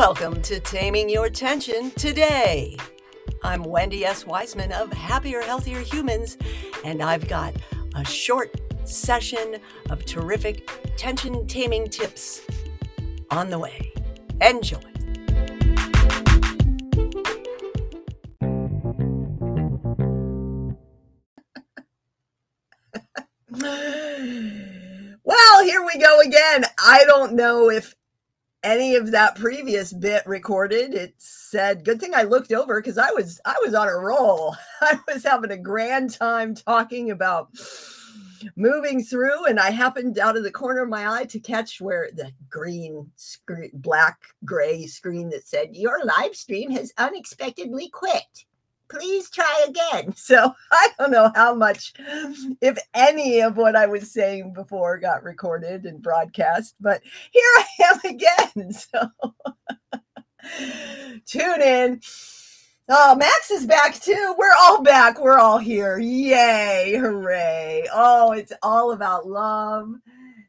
Welcome to Taming Your Tension today. I'm Wendy S. Wiseman of Happier, Healthier Humans, and I've got a short session of terrific tension taming tips on the way. Enjoy. Well, here we go again. I don't know if any of that previous bit recorded it said good thing i looked over because i was i was on a roll. I was having a grand time talking about moving through and i happened out of the corner of my eye to catch where the green screen black gray screen that said your live stream has unexpectedly quit please try again. So I don't know how much, if any, of what I was saying before got recorded and broadcast, but here I am again. So tune in. Oh, Max is back too. We're all back. We're all here. Yay. Hooray. Oh, it's all about love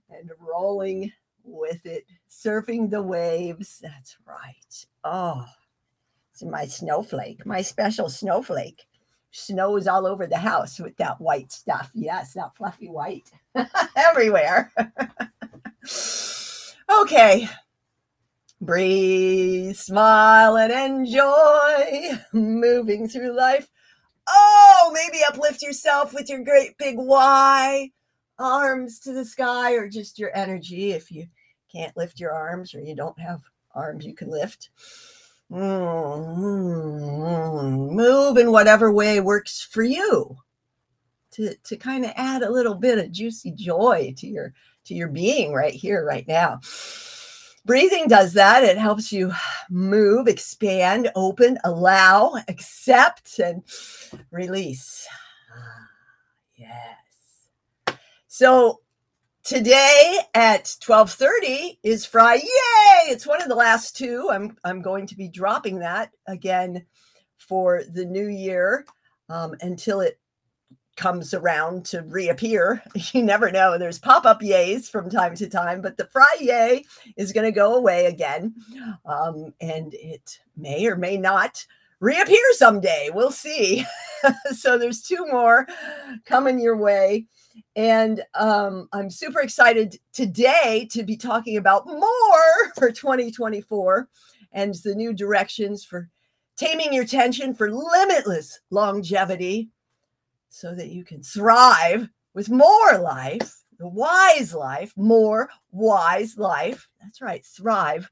and rolling with it, surfing the waves. That's right. Oh, my snowflake, my special snowflake. Snows all over the house with that white stuff. Yes, that fluffy white everywhere. okay. Breathe, smile, and enjoy moving through life. Oh, maybe uplift yourself with your great big Y, arms to the sky, or just your energy if you can't lift your arms or you don't have arms you can lift. Mm-hmm. Move in whatever way works for you to, to kind of add a little bit of juicy joy to your to your being right here, right now. Breathing does that. It helps you move, expand, open, allow, accept, and release. Yes. So today at 12:30 is Friday. Yay! It's one of the last two. I'm I'm going to be dropping that again for the new year um, until it comes around to reappear. You never know. There's pop-up yays from time to time, but the Friday is going to go away again, um, and it may or may not reappear someday. We'll see. so there's two more coming your way. And um, I'm super excited today to be talking about more for 2024 and the new directions for taming your tension for limitless longevity so that you can thrive with more life, the wise life, more wise life. That's right, thrive.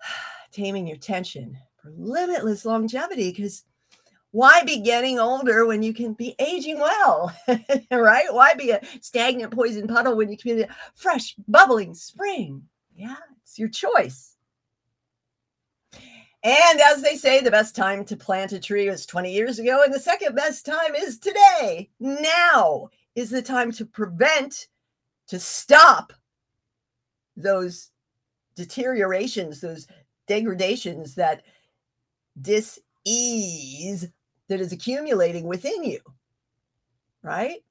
Taming your tension for limitless longevity because why be getting older when you can be aging well, right? Why be a stagnant poison puddle when you can be a fresh, bubbling spring? Yeah, it's your choice. And as they say, the best time to plant a tree was 20 years ago, and the second best time is today. Now is the time to prevent, to stop those deteriorations, those degradations, that dis ease that is accumulating within you, right?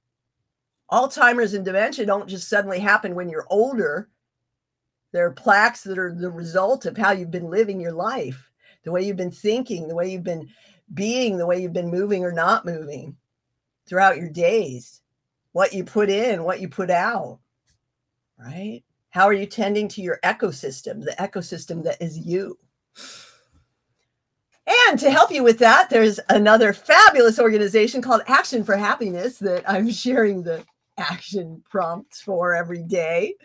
Alzheimer's and dementia don't just suddenly happen when you're older. There are plaques that are the result of how you've been living your life, the way you've been thinking, the way you've been being, the way you've been moving or not moving throughout your days, what you put in, what you put out, right? How are you tending to your ecosystem, the ecosystem that is you? And to help you with that, there's another fabulous organization called Action for Happiness that I'm sharing the action prompts for every day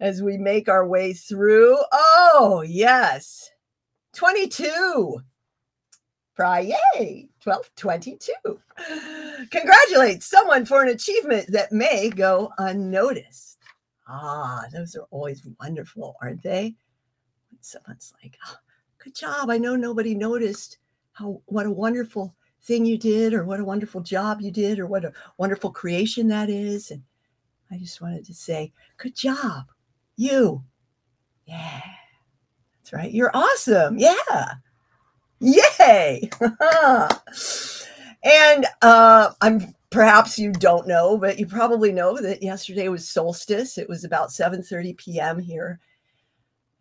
as we make our way through. Oh, yes. 22. Friday, 1222. Congratulate someone for an achievement that may go unnoticed. Ah, those are always wonderful, aren't they? Someone's like, oh, good job. I know nobody noticed how what a wonderful thing you did or what a wonderful job you did or what a wonderful creation that is. And I just wanted to say, good job. You. Yeah. That's right. You're awesome. Yeah. Yay. and uh, I'm perhaps you don't know, but you probably know that yesterday was solstice. It was about 7:30 p.m. here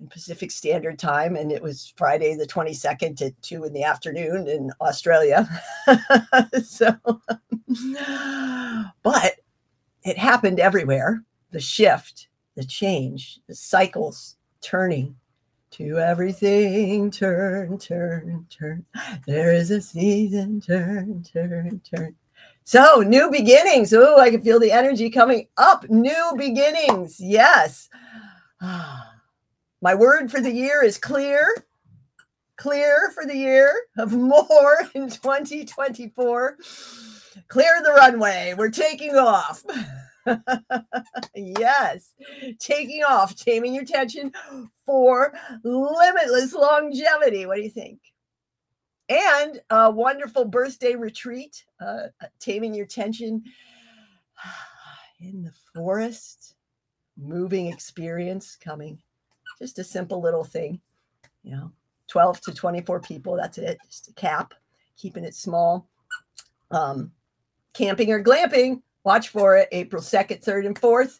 Pacific Standard Time, and it was Friday the 22nd at 2 in the afternoon in Australia. so, but it happened everywhere the shift, the change, the cycles turning to everything turn, turn, turn. There is a season, turn, turn, turn. So, new beginnings. Oh, I can feel the energy coming up. New beginnings. Yes. Ah. My word for the year is clear. Clear for the year of more in 2024. Clear the runway. We're taking off. yes, taking off, taming your tension for limitless longevity. What do you think? And a wonderful birthday retreat, uh, taming your tension in the forest, moving experience coming just a simple little thing, you know, 12 to 24 people. That's it. Just a cap, keeping it small. Um, camping or glamping, watch for it. April 2nd, 3rd, and 4th.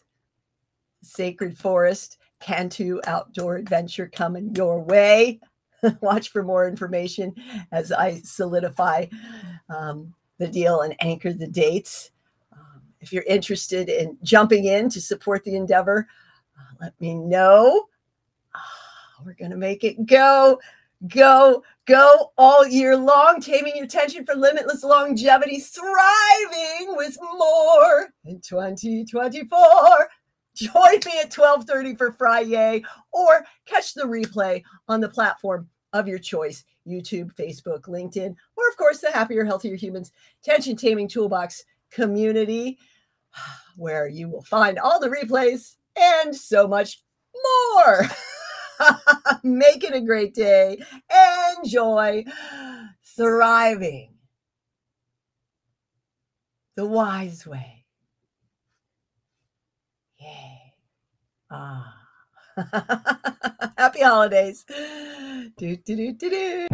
Sacred Forest, Cantu Outdoor Adventure coming your way. watch for more information as I solidify um, the deal and anchor the dates. Um, if you're interested in jumping in to support the endeavor, uh, let me know. We're going to make it go, go, go all year long, taming your tension for limitless longevity, thriving with more in 2024. Join me at 12:30 for Friday or catch the replay on the platform of your choice, YouTube, Facebook, LinkedIn, or of course the Happier Healthier Humans Tension Taming Toolbox community where you will find all the replays and so much more. Make it a great day. Enjoy thriving the wise way. Yay. Ah. Happy holidays. Do, do, do, do, do.